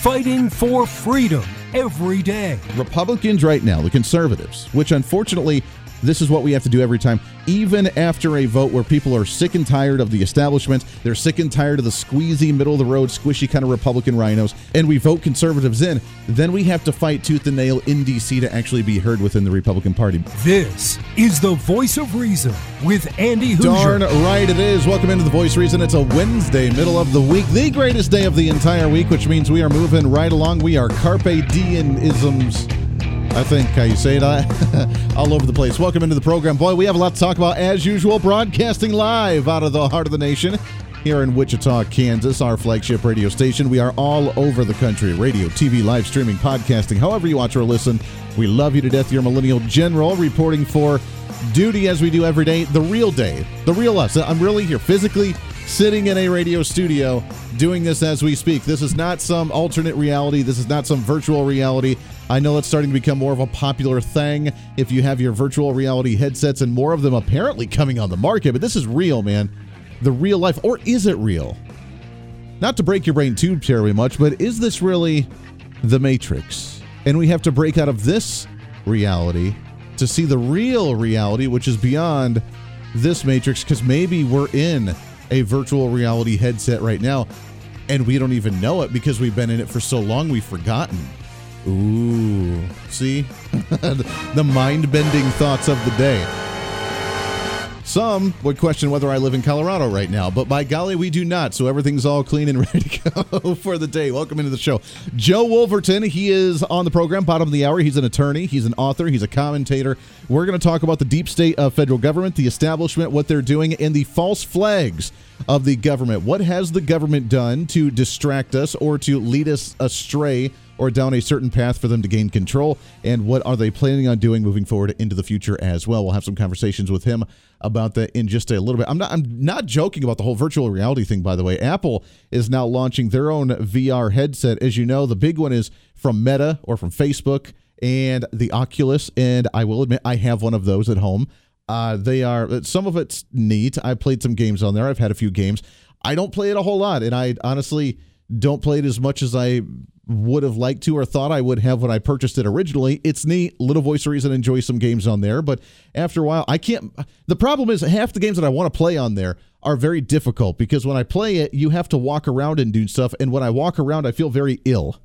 fighting for freedom every day. Republicans right now, the conservatives, which unfortunately this is what we have to do every time. Even after a vote where people are sick and tired of the establishment, they're sick and tired of the squeezy, middle of the road, squishy kind of Republican rhinos, and we vote conservatives in, then we have to fight tooth and nail in D.C. to actually be heard within the Republican Party. This is the voice of reason with Andy Hooser. Darn right it is. Welcome into the Voice Reason. It's a Wednesday, middle of the week, the greatest day of the entire week, which means we are moving right along. We are carpe diem isms I think how you say it, all over the place. Welcome into the program. Boy, we have a lot to talk about as usual, broadcasting live out of the heart of the nation here in Wichita, Kansas, our flagship radio station. We are all over the country radio, TV, live streaming, podcasting, however you watch or listen. We love you to death. Your millennial general reporting for duty as we do every day, the real day, the real us. I'm really here physically sitting in a radio studio doing this as we speak. This is not some alternate reality. This is not some virtual reality. I know it's starting to become more of a popular thing if you have your virtual reality headsets and more of them apparently coming on the market, but this is real, man. The real life. Or is it real? Not to break your brain too terribly much, but is this really the Matrix? And we have to break out of this reality to see the real reality, which is beyond this Matrix, because maybe we're in a virtual reality headset right now, and we don't even know it because we've been in it for so long we've forgotten. Ooh, see? the mind bending thoughts of the day. Some would question whether I live in Colorado right now, but by golly, we do not. So everything's all clean and ready to go for the day. Welcome into the show. Joe Wolverton, he is on the program, bottom of the hour. He's an attorney, he's an author, he's a commentator. We're going to talk about the deep state of federal government, the establishment, what they're doing, and the false flags of the government. What has the government done to distract us or to lead us astray? or down a certain path for them to gain control? And what are they planning on doing moving forward into the future as well? We'll have some conversations with him about that in just a little bit. I'm not I'm not joking about the whole virtual reality thing by the way. Apple is now launching their own VR headset. As you know, the big one is from Meta or from Facebook and the Oculus and I will admit I have one of those at home. Uh, they are some of it's neat. I played some games on there. I've had a few games. I don't play it a whole lot and I honestly don't play it as much as I would have liked to or thought I would have when I purchased it originally. It's neat. Little voice reason enjoy some games on there, but after a while, I can't. The problem is half the games that I want to play on there are very difficult because when I play it, you have to walk around and do stuff, and when I walk around, I feel very ill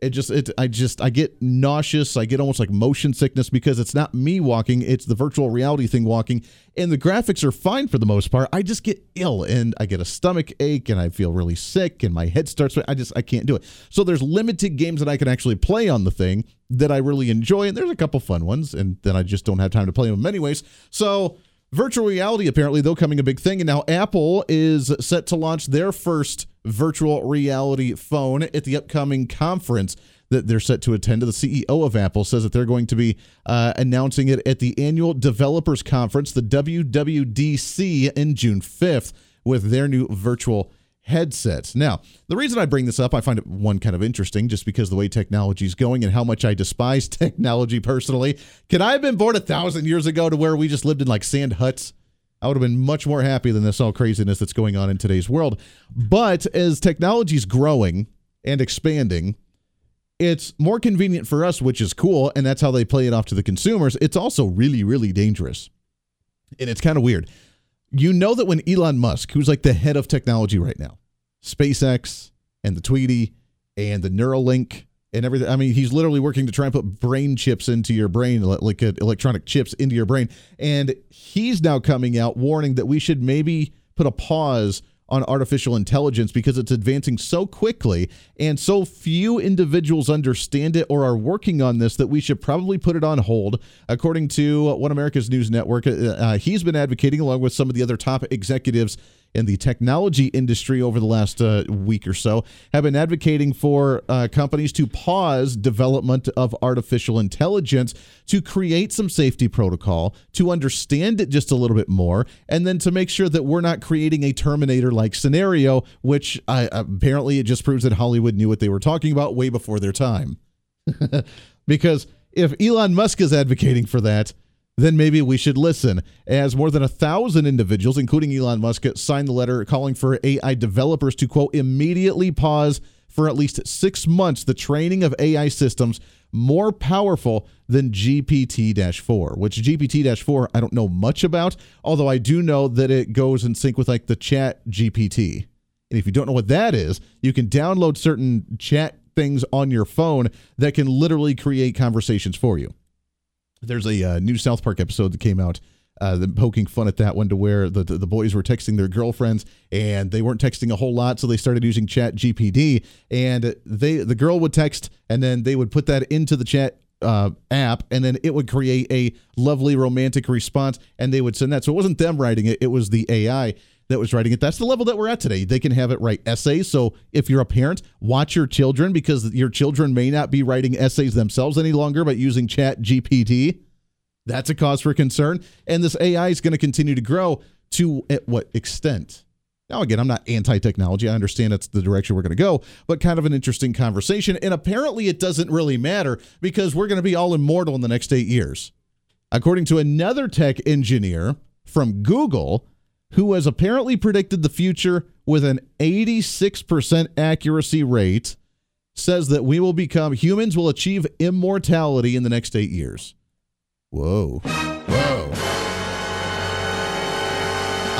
it just it i just i get nauseous. I get almost like motion sickness because it's not me walking it's the virtual reality thing walking. And the graphics are fine for the most part. I just get ill and i get a stomach ache and i feel really sick and my head starts i just i can't do it. So there's limited games that i can actually play on the thing that i really enjoy. And there's a couple fun ones and then i just don't have time to play them anyways. So virtual reality apparently though coming a big thing and now apple is set to launch their first virtual reality phone at the upcoming conference that they're set to attend. The CEO of Apple says that they're going to be uh, announcing it at the annual developers conference, the WWDC, in June 5th with their new virtual headsets. Now, the reason I bring this up, I find it one kind of interesting just because the way technology is going and how much I despise technology personally. Could I have been born a thousand years ago to where we just lived in like sand huts? I would have been much more happy than this all craziness that's going on in today's world. But as technology is growing and expanding, it's more convenient for us, which is cool, and that's how they play it off to the consumers. It's also really, really dangerous. And it's kind of weird. You know that when Elon Musk, who's like the head of technology right now, SpaceX and the Tweety and the Neuralink and everything. I mean, he's literally working to try and put brain chips into your brain, like uh, electronic chips into your brain. And he's now coming out warning that we should maybe put a pause on artificial intelligence because it's advancing so quickly and so few individuals understand it or are working on this that we should probably put it on hold. According to One America's News Network, uh, uh he's been advocating, along with some of the other top executives in the technology industry over the last uh, week or so have been advocating for uh, companies to pause development of artificial intelligence to create some safety protocol, to understand it just a little bit more, and then to make sure that we're not creating a Terminator like scenario, which uh, apparently it just proves that Hollywood knew what they were talking about way before their time. because if Elon Musk is advocating for that, then maybe we should listen. As more than a thousand individuals, including Elon Musk, signed the letter calling for AI developers to, quote, immediately pause for at least six months the training of AI systems more powerful than GPT 4, which GPT 4 I don't know much about, although I do know that it goes in sync with like the chat GPT. And if you don't know what that is, you can download certain chat things on your phone that can literally create conversations for you. There's a uh, new South Park episode that came out uh, the poking fun at that one to where the, the, the boys were texting their girlfriends and they weren't texting a whole lot, so they started using Chat GPT And they the girl would text and then they would put that into the chat uh, app, and then it would create a lovely romantic response, and they would send that. So it wasn't them writing it; it was the AI that was writing it. That's the level that we're at today. They can have it write essays. So if you're a parent, watch your children because your children may not be writing essays themselves any longer, but using Chat GPT. That's a cause for concern. And this AI is going to continue to grow to at what extent? Now, again, I'm not anti technology. I understand that's the direction we're going to go, but kind of an interesting conversation. And apparently, it doesn't really matter because we're going to be all immortal in the next eight years. According to another tech engineer from Google, who has apparently predicted the future with an 86% accuracy rate, says that we will become humans will achieve immortality in the next eight years. Whoa.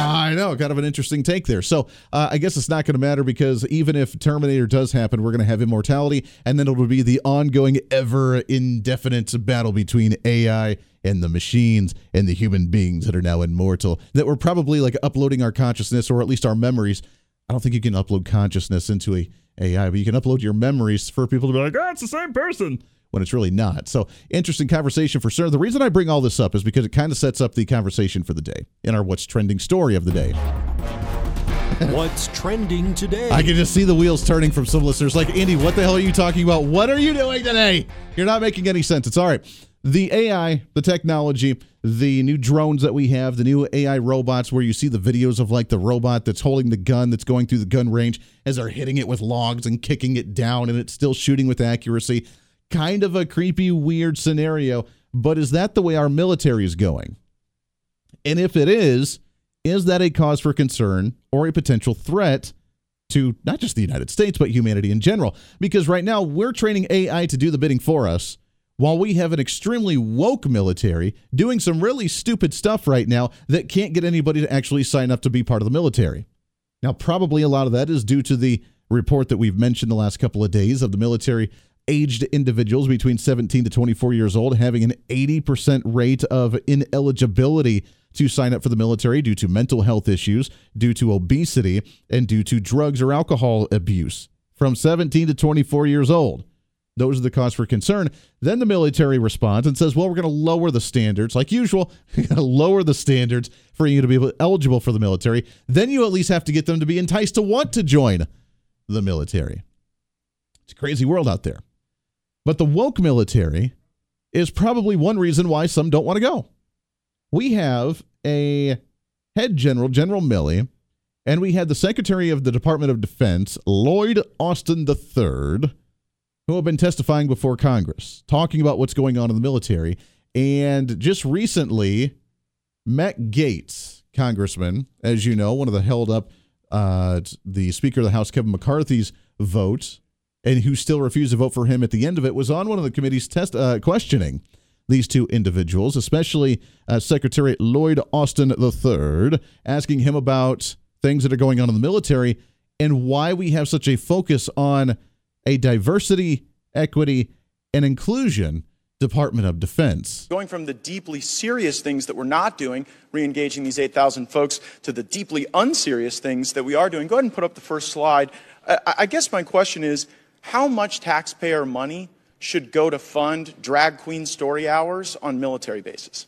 I know, kind of an interesting take there. So uh, I guess it's not going to matter because even if Terminator does happen, we're going to have immortality, and then it'll be the ongoing, ever indefinite battle between AI and the machines and the human beings that are now immortal. That we're probably like uploading our consciousness or at least our memories. I don't think you can upload consciousness into a AI, but you can upload your memories for people to be like, oh, it's the same person when it's really not. So, interesting conversation for sure. The reason I bring all this up is because it kind of sets up the conversation for the day in our What's Trending story of the day. What's trending today? I can just see the wheels turning from some listeners like, Andy, what the hell are you talking about? What are you doing today? You're not making any sense. It's all right. The AI, the technology, the new drones that we have, the new AI robots where you see the videos of like the robot that's holding the gun that's going through the gun range as they're hitting it with logs and kicking it down and it's still shooting with accuracy kind of a creepy, weird scenario. But is that the way our military is going? And if it is, is that a cause for concern or a potential threat to not just the United States, but humanity in general? Because right now we're training AI to do the bidding for us while we have an extremely woke military doing some really stupid stuff right now that can't get anybody to actually sign up to be part of the military. Now, probably a lot of that is due to the report that we've mentioned the last couple of days of the military aged individuals between 17 to 24 years old having an 80% rate of ineligibility to sign up for the military due to mental health issues, due to obesity, and due to drugs or alcohol abuse from 17 to 24 years old. Those are the cause for concern. Then the military responds and says, well, we're going to lower the standards. Like usual, lower the standards for you to be eligible for the military. Then you at least have to get them to be enticed to want to join the military. It's a crazy world out there. But the woke military is probably one reason why some don't want to go. We have a head general, General Milley, and we had the Secretary of the Department of Defense, Lloyd Austin III, who have been testifying before Congress, talking about what's going on in the military. And just recently, Matt Gaetz, Congressman, as you know, one of the held up uh, the Speaker of the House, Kevin McCarthy's vote and who still refused to vote for him at the end of it was on one of the committee's test uh, questioning these two individuals, especially uh, Secretary Lloyd Austin III, asking him about things that are going on in the military and why we have such a focus on a diversity, equity, and inclusion Department of Defense. Going from the deeply serious things that we're not doing, re engaging these 8,000 folks, to the deeply unserious things that we are doing. Go ahead and put up the first slide. I, I guess my question is how much taxpayer money should go to fund drag queen story hours on military bases?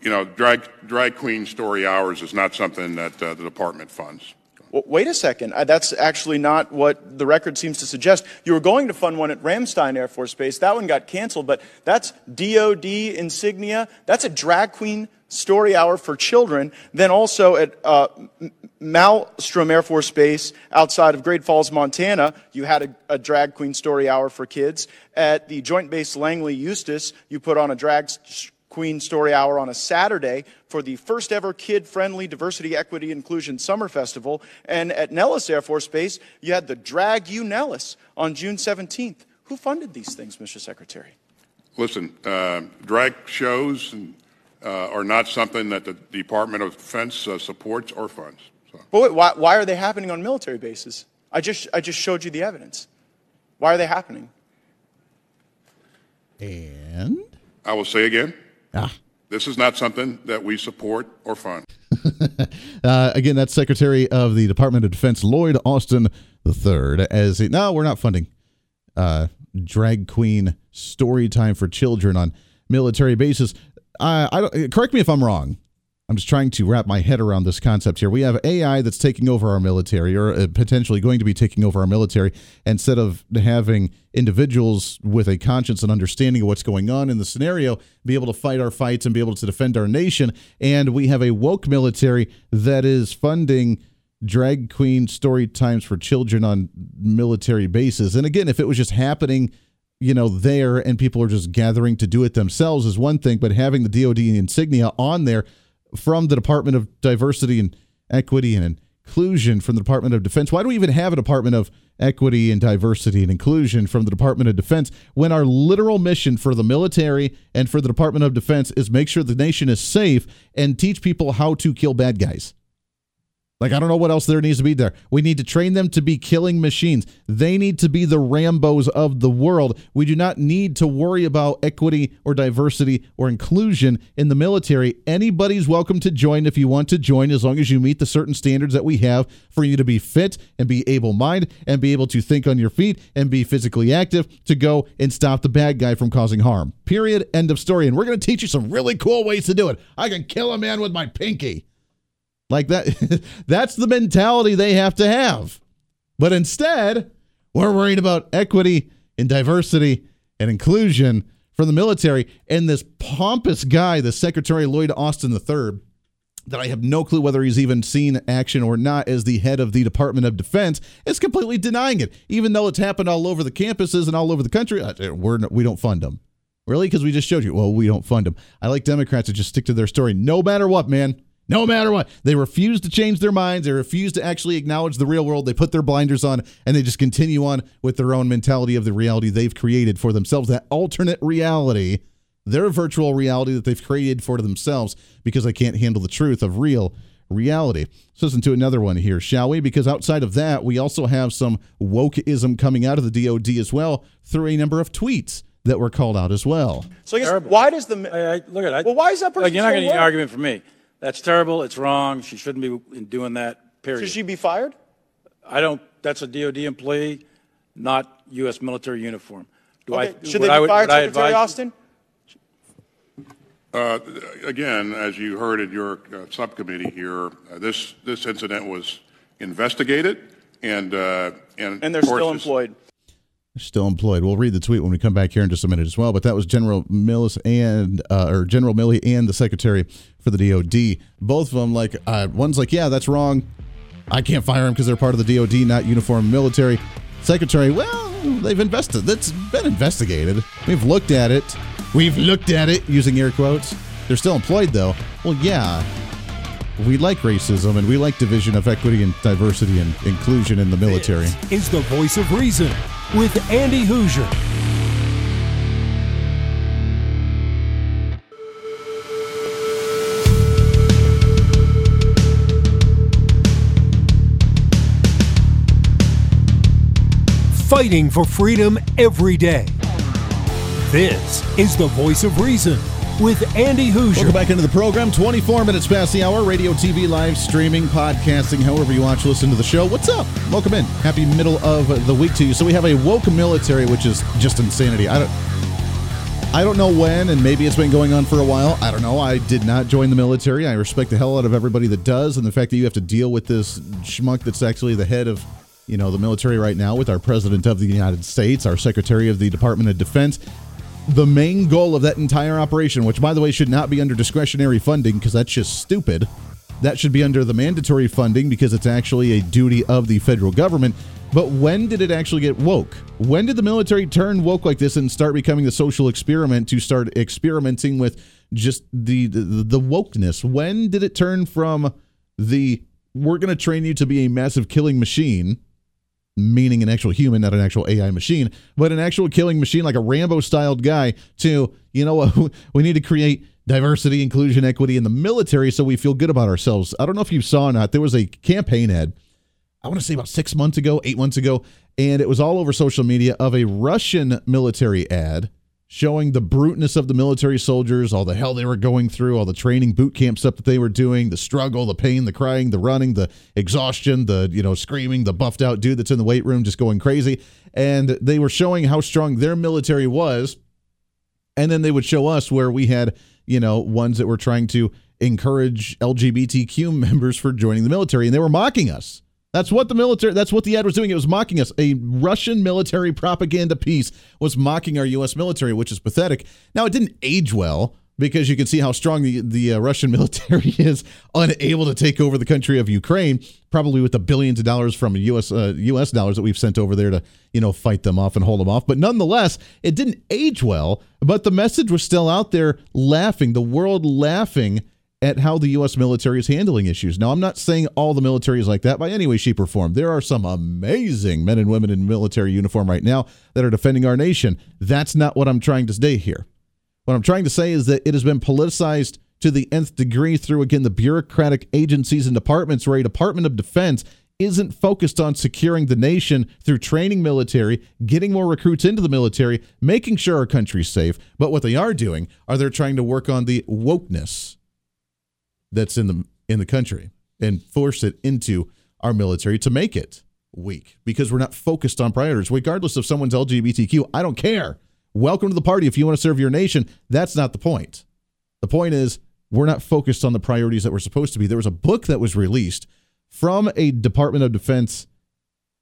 You know, drag, drag queen story hours is not something that uh, the department funds. Wait a second. Uh, that's actually not what the record seems to suggest. You were going to fund one at Ramstein Air Force Base. That one got canceled, but that's DOD insignia. That's a drag queen story hour for children. Then also at uh, Malmstrom Air Force Base outside of Great Falls, Montana, you had a, a, drag queen story hour for kids. At the Joint Base Langley Eustis, you put on a drag Queen Story Hour on a Saturday for the first ever kid friendly diversity, equity, inclusion summer festival. And at Nellis Air Force Base, you had the Drag You Nellis on June 17th. Who funded these things, Mr. Secretary? Listen, uh, drag shows and, uh, are not something that the Department of Defense uh, supports or funds. So. But wait, why, why are they happening on military bases? I just, I just showed you the evidence. Why are they happening? And I will say again, ah. this is not something that we support or fund. uh, again, that's Secretary of the Department of Defense Lloyd Austin III. As he, no, we're not funding uh, drag queen story time for children on military bases. I, I don't, correct me if I'm wrong. I'm just trying to wrap my head around this concept here. We have AI that's taking over our military, or uh, potentially going to be taking over our military, instead of having individuals with a conscience and understanding of what's going on in the scenario be able to fight our fights and be able to defend our nation. And we have a woke military that is funding drag queen story times for children on military bases. And again, if it was just happening you know, there and people are just gathering to do it themselves is one thing, but having the DoD insignia on there from the Department of Diversity and Equity and Inclusion from the Department of Defense. Why do we even have a Department of Equity and Diversity and Inclusion from the Department of Defense when our literal mission for the military and for the Department of Defense is make sure the nation is safe and teach people how to kill bad guys? Like, I don't know what else there needs to be there. We need to train them to be killing machines. They need to be the Rambos of the world. We do not need to worry about equity or diversity or inclusion in the military. Anybody's welcome to join if you want to join, as long as you meet the certain standards that we have for you to be fit and be able minded and be able to think on your feet and be physically active to go and stop the bad guy from causing harm. Period. End of story. And we're going to teach you some really cool ways to do it. I can kill a man with my pinky. Like that that's the mentality they have to have. But instead, we're worried about equity and diversity and inclusion for the military and this pompous guy, the Secretary Lloyd Austin III, that I have no clue whether he's even seen action or not as the head of the Department of Defense, is completely denying it, even though it's happened all over the campuses and all over the country. Uh, we're, we don't fund them. Really? Because we just showed you. Well, we don't fund them. I like Democrats to just stick to their story no matter what, man. No matter what. They refuse to change their minds. They refuse to actually acknowledge the real world. They put their blinders on and they just continue on with their own mentality of the reality they've created for themselves, that alternate reality, their virtual reality that they've created for themselves because they can't handle the truth of real reality. Let's listen to another one here, shall we? Because outside of that, we also have some wokeism coming out of the DoD as well through a number of tweets that were called out as well. So I guess why does the I, I, look at I, well? Why is that person? Like, you're not so getting an argument from me. That's terrible. It's wrong. She shouldn't be doing that. Period. Should she be fired? I don't. That's a DoD employee, not U.S. military uniform. Do okay. I, should they be would, fired, Secretary Austin? Uh, again, as you heard in your uh, subcommittee here, uh, this this incident was investigated, and uh, and and they're still employed still employed. We'll read the tweet when we come back here in just a minute as well. But that was General Millis and uh, or General Milley and the Secretary for the DoD. Both of them like uh, one's like, yeah, that's wrong. I can't fire them because they're part of the DoD, not uniform military. Secretary, well, they've invested. That's been investigated. We've looked at it. We've looked at it using air quotes. They're still employed though. Well, yeah. We like racism and we like division of equity and diversity and inclusion in the military. This is the voice of reason with Andy Hooser. Fighting for freedom every day. This is the voice of reason with Andy Hooser. Welcome back into the program. 24 minutes past the hour. Radio, TV, live streaming, podcasting, however you watch, listen to the show. What's up? Welcome in. Happy middle of the week to you. So we have a woke military, which is just insanity. I don't. I don't know when, and maybe it's been going on for a while. I don't know. I did not join the military. I respect the hell out of everybody that does, and the fact that you have to deal with this schmuck that's actually the head of, you know, the military right now with our president of the United States, our secretary of the Department of Defense the main goal of that entire operation, which by the way should not be under discretionary funding because that's just stupid. that should be under the mandatory funding because it's actually a duty of the federal government. But when did it actually get woke? When did the military turn woke like this and start becoming the social experiment to start experimenting with just the the, the wokeness? When did it turn from the we're going to train you to be a massive killing machine, meaning an actual human, not an actual AI machine, but an actual killing machine like a Rambo styled guy, to, you know what, we need to create diversity, inclusion, equity in the military so we feel good about ourselves. I don't know if you saw or not, there was a campaign ad I want to say about six months ago, eight months ago, and it was all over social media of a Russian military ad showing the bruteness of the military soldiers, all the hell they were going through, all the training boot camp stuff that they were doing, the struggle, the pain, the crying, the running, the exhaustion, the you know screaming, the buffed out dude that's in the weight room just going crazy, and they were showing how strong their military was, and then they would show us where we had you know ones that were trying to encourage LGBTQ members for joining the military, and they were mocking us that's what the military, that's what the ad was doing. It was mocking us. A Russian military propaganda piece was mocking our U.S. military, which is pathetic. Now, it didn't age well because you can see how strong the, the uh, Russian military is, unable to take over the country of Ukraine, probably with the billions of dollars from U.S. Uh, U.S. dollars that we've sent over there to you know fight them off and hold them off. But nonetheless, it didn't age well. But the message was still out there, laughing, the world laughing at how the U.S. military is handling issues. Now, I'm not saying all the military is like that by any way, shape, or form. There are some amazing men and women in military uniform right now that are defending our nation. That's not what I'm trying to say here. What I'm trying to say is that it has been politicized to the nth degree through, again, the bureaucratic agencies and departments where a Department of Defense isn't focused on securing the nation through training military, getting more recruits into the military, making sure our country's safe. But what they are doing are they're trying to work on the wokeness that's in the in the country and force it into our military to make it weak because we're not focused on priorities. Regardless of someone's LGBTQ, I don't care. Welcome to the party if you want to serve your nation. That's not the point. The point is we're not focused on the priorities that we're supposed to be. There was a book that was released from a Department of Defense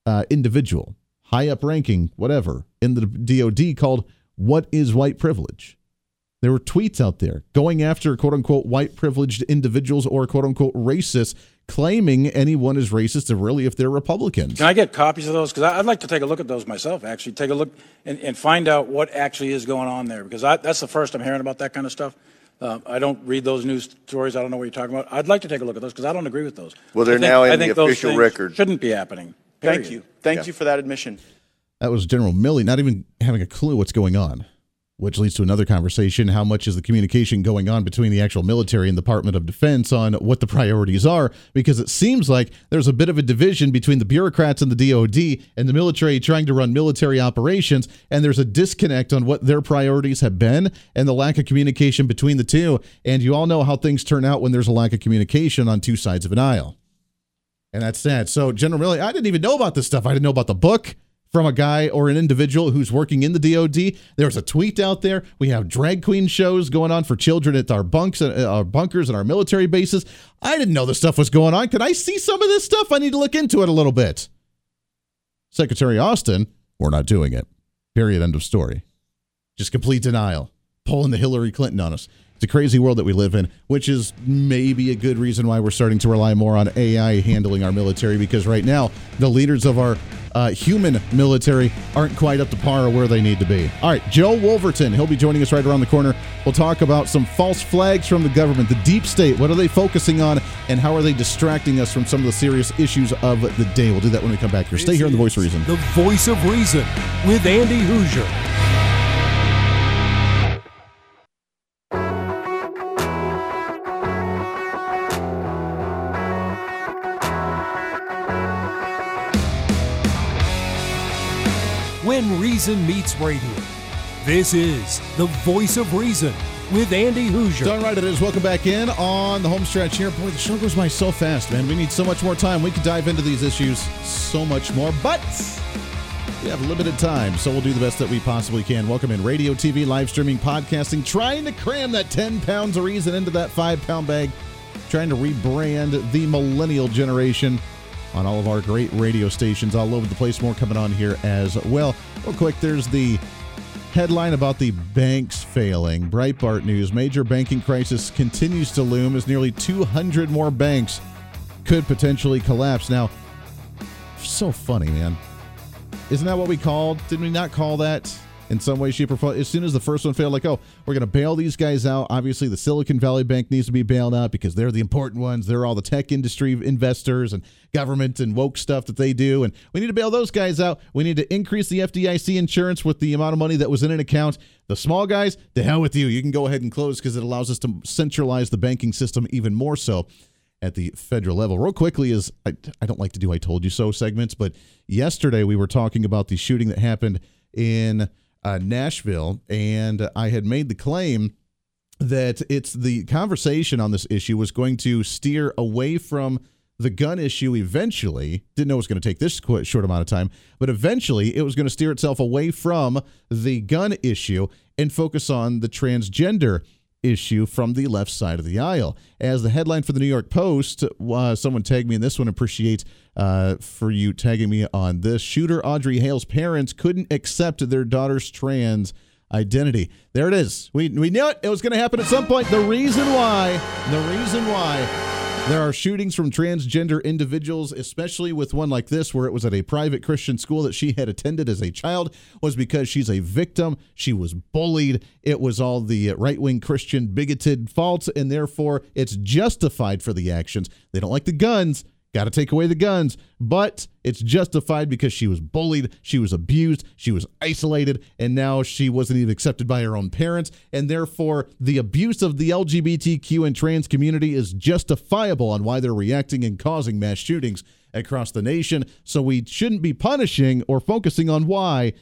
uh, individual, high up ranking, whatever, in the DoD called "What Is White Privilege." There were tweets out there going after quote unquote white privileged individuals or quote unquote racists, claiming anyone is racist really if they're Republicans. Can I get copies of those? Because I'd like to take a look at those myself, actually. Take a look and, and find out what actually is going on there. Because I, that's the first I'm hearing about that kind of stuff. Uh, I don't read those news stories. I don't know what you're talking about. I'd like to take a look at those because I don't agree with those. Well, they're think, now in I the think those official things record. Shouldn't be happening. Period. Thank you. Thank Yeah. you for that admission. That was General Milley not even having a clue what's going on, which leads to another conversation. How much is the communication going on between the actual military and the Department of Defense on what the priorities are? Because it seems like there's a bit of a division between the bureaucrats and the DoD and the military trying to run military operations, and there's a disconnect on what their priorities have been and the lack of communication between the two. And you all know how things turn out when there's a lack of communication on two sides of an aisle. And that's sad. So, General Milley, I didn't even know about this stuff. I didn't know about the book from a guy or an individual who's working in the DoD. There's a tweet out there. We have drag queen shows going on for children at our bunks, uh, our bunkers, and our military bases. I didn't know this stuff was going on. Can I see some of this stuff? I need to look into it a little bit. Secretary Austin, we're not doing it. Period. End of story. Just complete denial. Pulling the Hillary Clinton on us. It's a crazy world that we live in, which is maybe a good reason why we're starting to rely more on AI handling our military because right now, the leaders of our uh, human military aren't quite up to par where they need to be. All right, Joe Wolverton, he'll be joining us right around the corner. We'll talk about some false flags from the government, the deep state. What are they focusing on, and how are they distracting us from some of the serious issues of the day? We'll do that when we come back here. Stay here on The Voice of Reason. The voice of reason with Andy Hooser. Reason Meets Radio. This is The Voice of Reason with Andy Hooser. Darn right it is. Welcome back in on the home stretch here. Boy, the show goes by so fast, man. We need so much more time. We could dive into these issues so much more, but we have limited time, so we'll do the best that we possibly can. Welcome in radio, TV, live streaming, podcasting, trying to cram that 10 pounds of reason into that five pound bag, trying to rebrand the millennial generation on all of our great radio stations all over the place. More coming on here as well. Real quick, there's the Headline about the banks failing. Breitbart News major banking crisis continues to loom as nearly 200 more banks could potentially collapse. Now, so funny, man. Isn't that what we called? Didn't we not call that in some way, shape, or form? As soon as the first one failed, like, oh, we're going to bail these guys out. Obviously, the Silicon Valley Bank needs to be bailed out because they're the important ones. They're all the tech industry investors and government and woke stuff that they do. And we need to bail those guys out. We need to increase the FDIC insurance with the amount of money that was in an account. The small guys, the hell with you. You can go ahead and close because it allows us to centralize the banking system even more so at the federal level. Real quickly, is I, I don't like to do I told you so segments, but yesterday we were talking about the shooting that happened in uh, Nashville, and I had made the claim that it's the conversation on this issue was going to steer away from the gun issue eventually. Didn't know it was going to take this short amount of time, but eventually it was going to steer itself away from the gun issue and focus on the transgender issue from the left side of the aisle. As the headline for the New York Post, uh, someone tagged me in this one. Appreciate uh, for you tagging me on this. Shooter Audrey Hale's parents couldn't accept their daughter's trans identity. There it is. We, we knew it. It was going to happen at some point. The reason why, the reason why there are shootings from transgender individuals, especially with one like this, where it was at a private Christian school that she had attended as a child, was because she's a victim. She was bullied. It was all the right wing Christian bigoted faults, and therefore it's justified for the actions. They don't like the guns. Got to take away the guns, but it's justified because she was bullied, she was abused, she was isolated, and now she wasn't even accepted by her own parents. And therefore, the abuse of the LGBTQ and trans community is justifiable on why they're reacting and causing mass shootings across the nation. So we shouldn't be punishing or focusing on why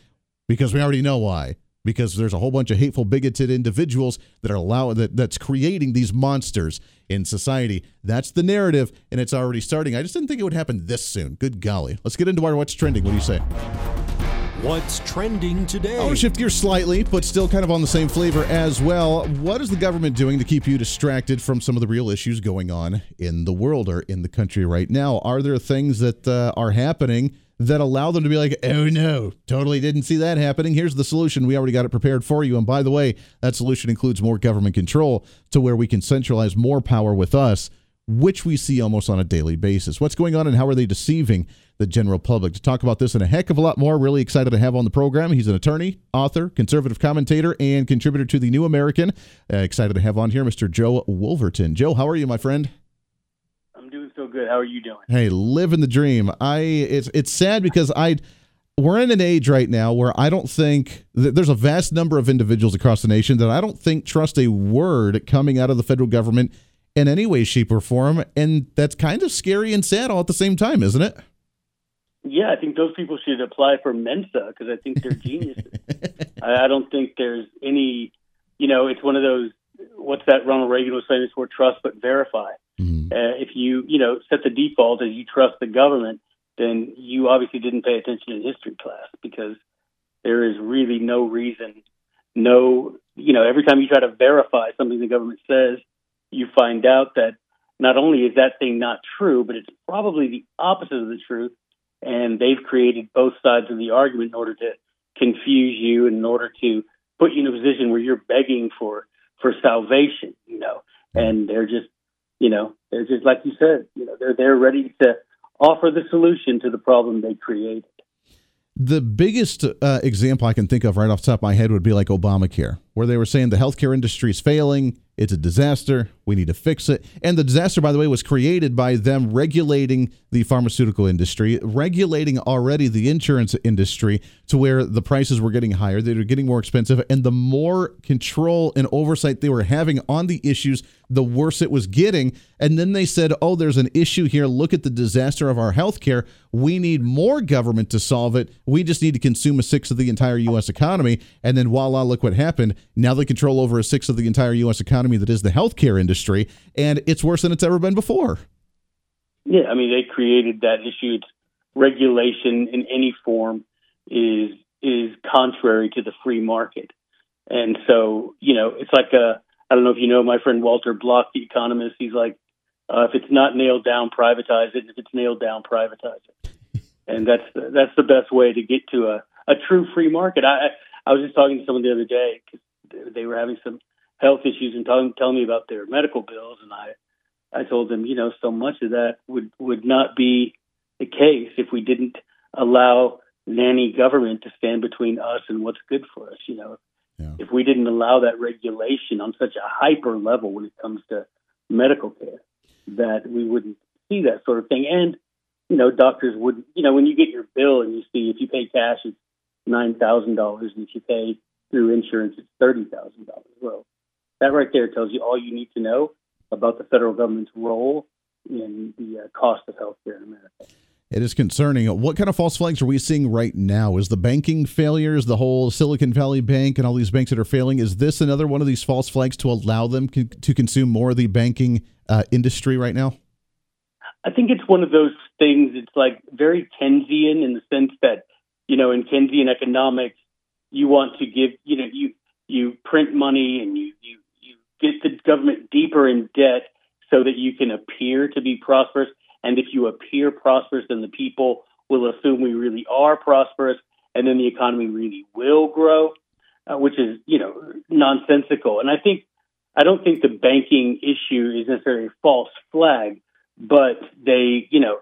because we already know why because there's a whole bunch of hateful, bigoted individuals that are allowing that that's creating these monsters in society. That's the narrative, and it's already starting. I just didn't think it would happen this soon. Good golly. Let's get into our what's trending. What do you say? What's trending today? I want to shift gears slightly, but still kind of on the same flavor as well. What is the government doing to keep you distracted from some of the real issues going on in the world or in the country right now? Are there things that uh, are happening? That allow them to be like, oh no, totally didn't see that happening. Here's the solution. We already got it prepared for you. And by the way, that solution includes more government control to where we can centralize more power with us, which we see almost on a daily basis. What's going on and how are they deceiving the general public? To talk about this and a heck of a lot more, really excited to have on the program. He's an attorney, author, conservative commentator, and contributor to the New American. Uh, excited to have on here Mr. Joe Wolverton. Joe, how are you, my friend? Good. How are you doing? Hey, living the dream. I it's it's sad because I we're in an age right now where I don't think there's a vast number of individuals across the nation that I don't think trust a word coming out of the federal government in any way, shape, or form, and that's kind of scary and sad all at the same time, isn't it? Yeah, I think those people should apply for Mensa because I think they're geniuses. I don't think there's any, you know, it's one of those. What's that Ronald Reagan was saying? It's for trust but verify. Mm-hmm. Uh, if you, you know, set the default as you trust the government, then you obviously didn't pay attention in history class because there is really no reason, no, you know, every time you try to verify something the government says, you find out that not only is that thing not true, but it's probably the opposite of the truth. And they've created both sides of the argument in order to confuse you and in order to put you in a position where you're begging for for salvation, you know. And they're just you know, they're just like you said, you know, they're they're ready to offer the solution to the problem they created. The biggest uh, example I can think of right off the top of my head would be like Obamacare, where they were saying the healthcare industry is failing, it's a disaster, we need to fix it. And the disaster, by the way, was created by them regulating the pharmaceutical industry, regulating already the insurance industry to where the prices were getting higher, they were getting more expensive, and the more control and oversight they were having on the issues the worse it was getting. And then they said, oh, there's an issue here. Look at the disaster of our healthcare. We need more government to solve it. We just need to consume a sixth of the entire U.S. economy. And then voila, look what happened. Now they control over a sixth of the entire U.S. economy that is the healthcare industry. And it's worse than it's ever been before. Yeah, I mean, they created that issue. It's regulation in any form is is contrary to the free market. And so, you know, it's like a I don't know if you know my friend Walter Block, the economist. He's like, uh, if it's not nailed down, privatize it. If it's nailed down, privatize it. and that's the, that's the best way to get to a, a true free market. I I was just talking to someone the other day because they were having some health issues and telling telling me about their medical bills, and I I told them, you know, so much of that would would not be the case if we didn't allow nanny government to stand between us and what's good for us. You know, yeah. if we didn't allow that regulation on such a hyper level when it comes to medical care, that we wouldn't see that sort of thing. And you know, doctors would, you know, when you get your bill and you see if you pay cash, it's nine thousand dollars, and if you pay through insurance, it's thirty thousand dollars. Well, that right there tells you all you need to know about the federal government's role in the uh, cost of health care in America. It is concerning. What kind of false flags are we seeing right now? Is the banking failures, the whole Silicon Valley Bank and all these banks that are failing, is this another one of these false flags to allow them co- to consume more of the banking uh, industry right now? I think it's one of those things. It's like very Keynesian in the sense that, you know, in Keynesian economics, you want to give, you know, you you print money and you you get the government deeper in debt so that you can appear to be prosperous. And if you appear prosperous, then the people will assume we really are prosperous, and then the economy really will grow, uh, which is you know nonsensical. And I think I don't think the banking issue is necessarily a false flag, but they you know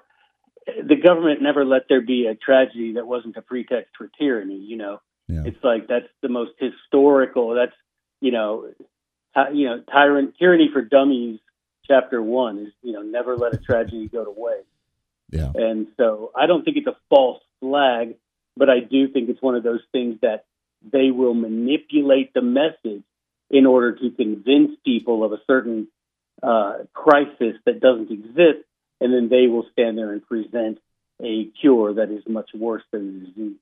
the government never let there be a tragedy that wasn't a pretext for tyranny. You know, yeah. it's like that's the most historical. That's you know, you know, tyrant tyranny for dummies chapter one is you know never let a tragedy go to waste. Yeah. And so I don't think it's a false flag, but I do think it's one of those things that they will manipulate the message in order to convince people of a certain uh, crisis that doesn't exist, and then they will stand there and present a cure that is much worse than the disease.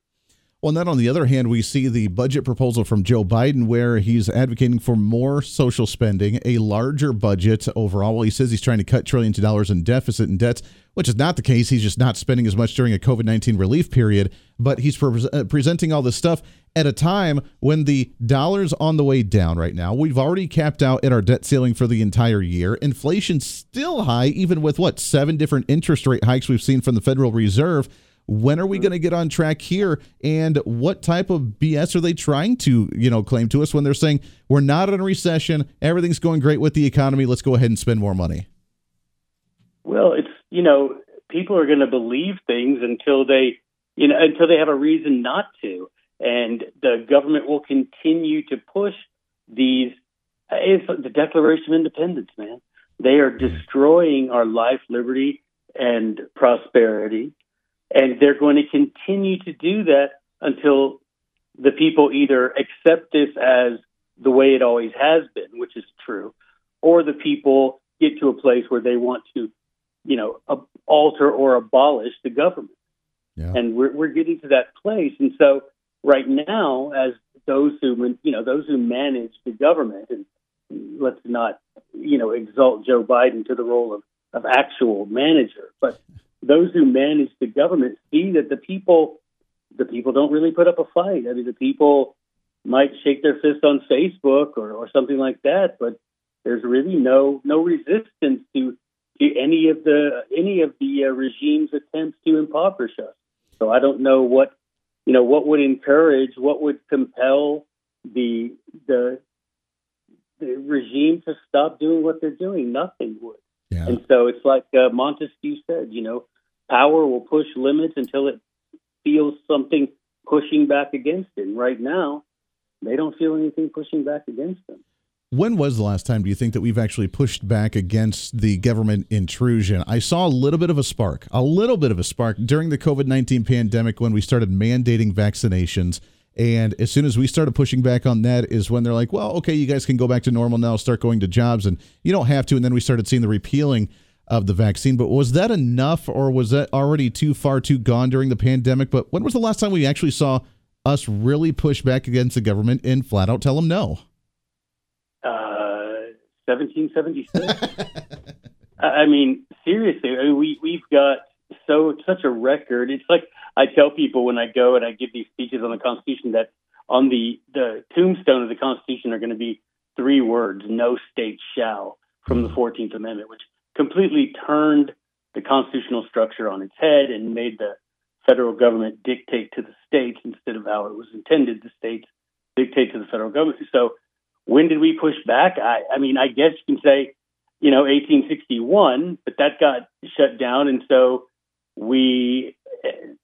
Well, and then on the other hand, we see the budget proposal from Joe Biden where he's advocating for more social spending, a larger budget overall. Well, he says he's trying to cut trillions of dollars in deficit and debts, which is not the case. He's just not spending as much during a COVID 19 relief period. But he's pre- uh, presenting all this stuff at a time when the dollar's on the way down right now. We've already capped out at our debt ceiling for the entire year. Inflation's still high, even with what, seven different interest rate hikes we've seen from the Federal Reserve. When are we going to get on track here? And what type of BS are they trying to, you know, claim to us when they're saying we're not in a recession, everything's going great with the economy, let's go ahead and spend more money? Well, it's you know, people are going to believe things until they, you know, until they have a reason not to, and the government will continue to push these. It's the Declaration of Independence, man. They are mm-hmm. destroying our life, liberty, and prosperity and they're going to continue to do that until the people either accept this as the way it always has been, which is true, or the people get to a place where they want to, you know, alter or abolish the government. Yeah. And we're, we're getting to that place. And so right now, as those who, you know, those who manage the government, and let's not, you know, exalt Joe Biden to the role of, of actual manager, but those who manage the government see that the people the people don't really put up a fight. I mean, the people might shake their fist on Facebook or, or something like that, but there's really no no resistance to to any of the any of the uh, regime's attempts to impoverish us. So I don't know what you know what would encourage, what would compel the the the regime to stop doing what they're doing. Nothing would. Yeah. And so it's like uh, Montesquieu said, you know, power will push limits until it feels something pushing back against it. And right now, they don't feel anything pushing back against them. When was the last time do you think that we've actually pushed back against the government intrusion? I saw a little bit of a spark, a little bit of a spark during the COVID 19 pandemic when we started mandating vaccinations. And as soon as we started pushing back on that, is when they're like, well, okay, you guys can go back to normal now, start going to jobs, and you don't have to. And then we started seeing the repealing of the vaccine. But was that enough, or was that already too far too gone during the pandemic? But when was the last time we actually saw us really push back against the government and flat out tell them no? Uh, 1776. I mean, seriously, I mean, we we've got so such a record. It's like I tell people when I go and I give these speeches on the Constitution that on the the tombstone of the Constitution are going to be three words: "No state shall." From the Fourteenth Amendment, which completely turned the constitutional structure on its head and made the federal government dictate to the states instead of how it was intended the states dictate to the federal government. So when did we push back? I, I mean, I guess you can say, you know, 1861, but that got shut down. And so we,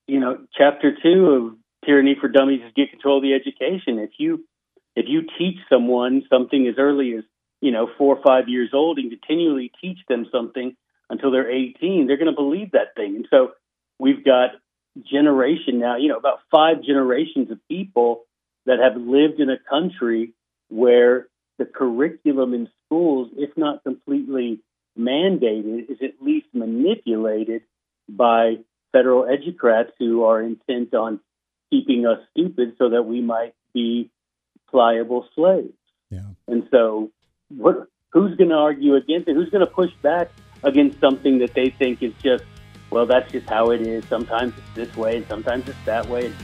you know, chapter two of Tyranny for Dummies is get control of the education. If you, if you teach someone something as early as, you know, four or five years old and continually teach them something until they're 18, they're going to believe that thing. And so we've got generation now, you know, about five generations of people that have lived in a country where the curriculum in schools, if not completely mandated, is at least manipulated by federal educrats who are intent on keeping us stupid so that we might be pliable slaves. Yeah. And so, what, who's going to argue against it? Who's going to push back against something that they think is just, well, that's just how it is. Sometimes it's this way, and sometimes it's that way. And,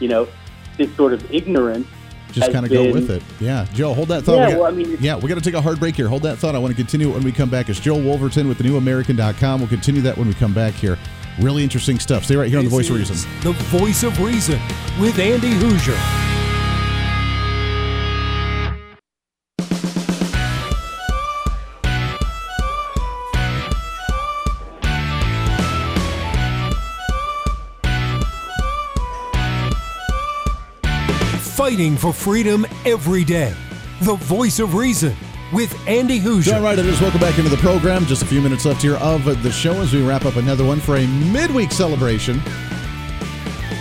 you know, this sort of ignorance. Just kind of go with it. Yeah. Joe, hold that thought. Yeah, we got, well, I mean, yeah, we got to take a hard break here. Hold that thought. I want to continue when we come back. It's Joe Wolverton with the newamerican.com. We'll continue that when we come back here. Really interesting stuff. Stay right here on The Voice of Reason. The Voice of Reason with Andy Hooser. Fighting for freedom every day. The Voice of Reason with Andy Hooser. John Ryder is welcome back into the program. Just a few minutes left here of the show as we wrap up another one for a midweek celebration.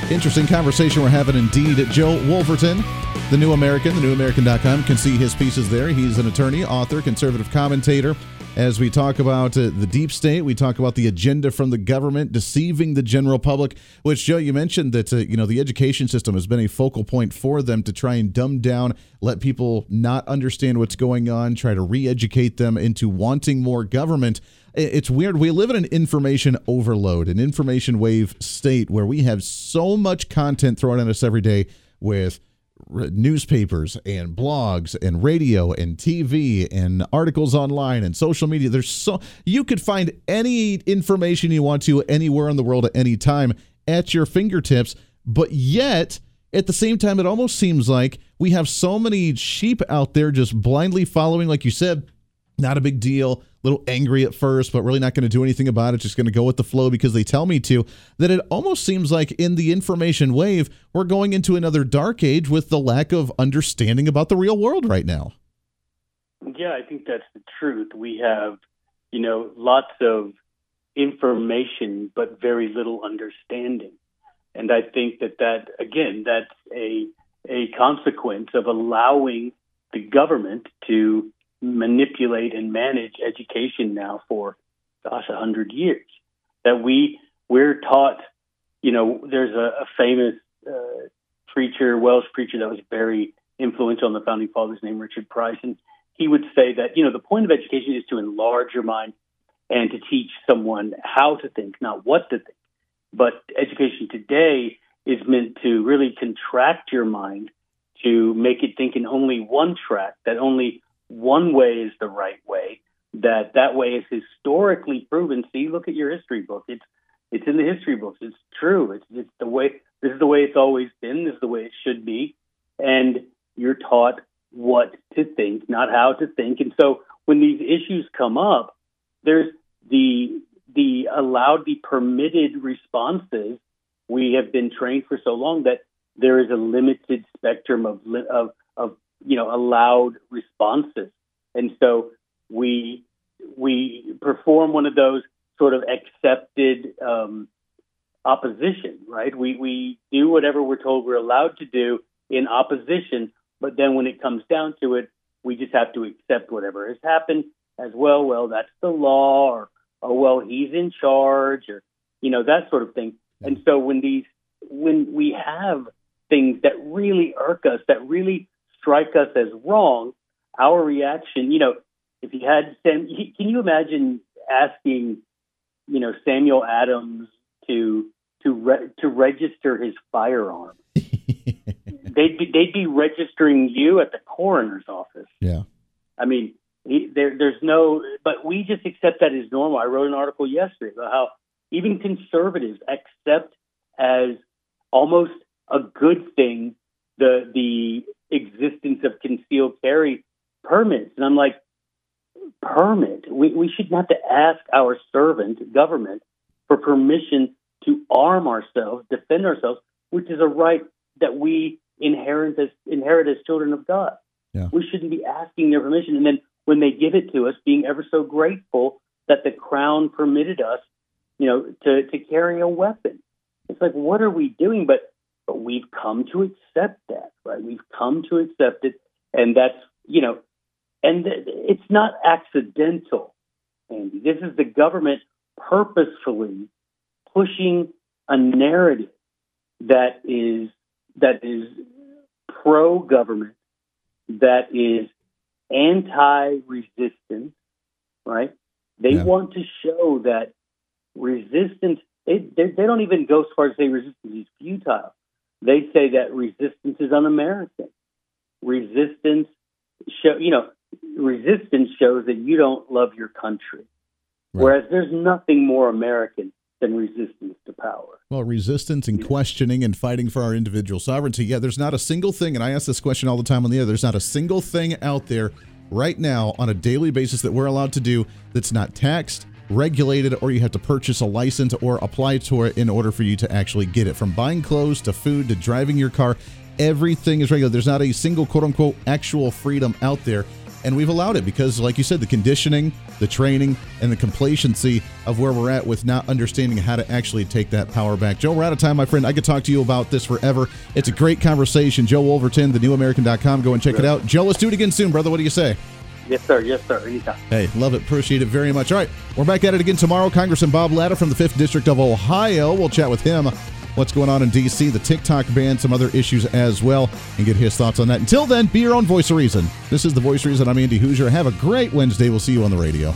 Interesting conversation we're having indeed. Joe Wolverton, the New American, the newamerican.com, can see his pieces there. He's an attorney, author, conservative commentator. As we talk about uh, the deep state, we talk about the agenda from the government deceiving the general public. Which Joe, you mentioned that uh, you know the education system has been a focal point for them to try and dumb down, let people not understand what's going on, try to re-educate them into wanting more government. It's weird. We live in an information overload, an information wave state where we have so much content thrown at us every day with newspapers and blogs and radio and TV and articles online and social media. There's so you could find any information you want to anywhere in the world at any time at your fingertips, but yet at the same time it almost seems like we have so many sheep out there just blindly following like you said not a big deal, little angry at first, but really not going to do anything about it, just going to go with the flow because they tell me to. That it almost seems like in the information wave, we're going into another dark age with the lack of understanding about the real world right now. Yeah, I think that's the truth. We have, you know, lots of information, but very little understanding. And I think that that, again, that's a, a consequence of allowing the government to manipulate and manage education now for, gosh, a hundred years. That we, we're taught, you know, there's a, a famous uh, preacher, Welsh preacher that was very influential on the founding fathers named Richard Price. And he would say that, you know, the point of education is to enlarge your mind and to teach someone how to think, not what to think. But education today is meant to really contract your mind to make it think in only one track, that only one way is the right way, that that way is historically proven. See, look at your history book. It's it's in the history books. It's true. It's, it's the way. This is the way it's always been. This is the way it should be. And you're taught what to think, not how to think. And so when these issues come up, there's the the allowed, the permitted responses. We have been trained for so long that there is a limited spectrum of of of you know allowed responses, and so we we perform one of those sort of accepted um, opposition, right? We we do whatever we're told we're allowed to do in opposition, but then when it comes down to it, we just have to accept whatever has happened as well. Well, that's the law, or oh well, he's in charge, or you know that sort of thing. And so when these when we have things that really irk us, that really strike us as wrong, our reaction, you know, if you had Sam, can you imagine asking, you know, Samuel Adams to to re- to register his firearm? they'd be, they'd be registering you at the coroner's office. Yeah. I mean, he, there, there's no, but we just accept that as normal. I wrote an article yesterday about how even conservatives accept as almost a good thing the the existence of concealed carry permits. And I'm like, permit? We, we shouldn't have to ask our servant government for permission to arm ourselves, defend ourselves, which is a right that we inherit as inherit as children of God. Yeah. We shouldn't be asking their permission, and then when they give it to us, being ever so grateful that the crown permitted us, you know, to to carry a weapon. It's like, what are we doing? But but we've come to accept that, right? We've come to accept it, and that's you know, and it's not accidental, Andy. This is the government purposefully pushing a narrative that is that is pro government, that is anti resistance, right? They Yeah. want to show that resistance, they, they, they don't even go as far as say resistance is futile. They say that resistance is un American. Resistance show you know, resistance shows that you don't love your country. Right. Whereas there's nothing more American than resistance to power. Well, resistance and questioning and fighting for our individual sovereignty. Yeah, there's not a single thing, and I ask this question all the time on the air. There's not a single thing out there right now on a daily basis that we're allowed to do that's not taxed, regulated, or you have to purchase a license or apply to it in order for you to actually get it. From buying clothes to food to driving your car, everything is regulated. There's not a single quote unquote actual freedom out there. And we've allowed it because, like you said, the conditioning, the training, and the complacency of where we're at with not understanding how to actually take that power back. Joe, we're out of time, my friend. I could talk to you about this forever. It's a great conversation. Joe Wolverton, thenewamerican.com. Go and check it out. Joe, let's do it again soon, brother. What do you say? Yes, sir. Yes, sir. Anytime. Hey, love it. Appreciate it very much. All right, we're back at it again tomorrow. Congressman Bob Latta from the 5th District of Ohio. We'll chat with him. What's going on in D.C., the TikTok ban, some other issues as well, and get his thoughts on that. Until then, be your own voice of reason. This is the voice of reason. I'm Andy Hooser. Have a great Wednesday. We'll see you on the radio.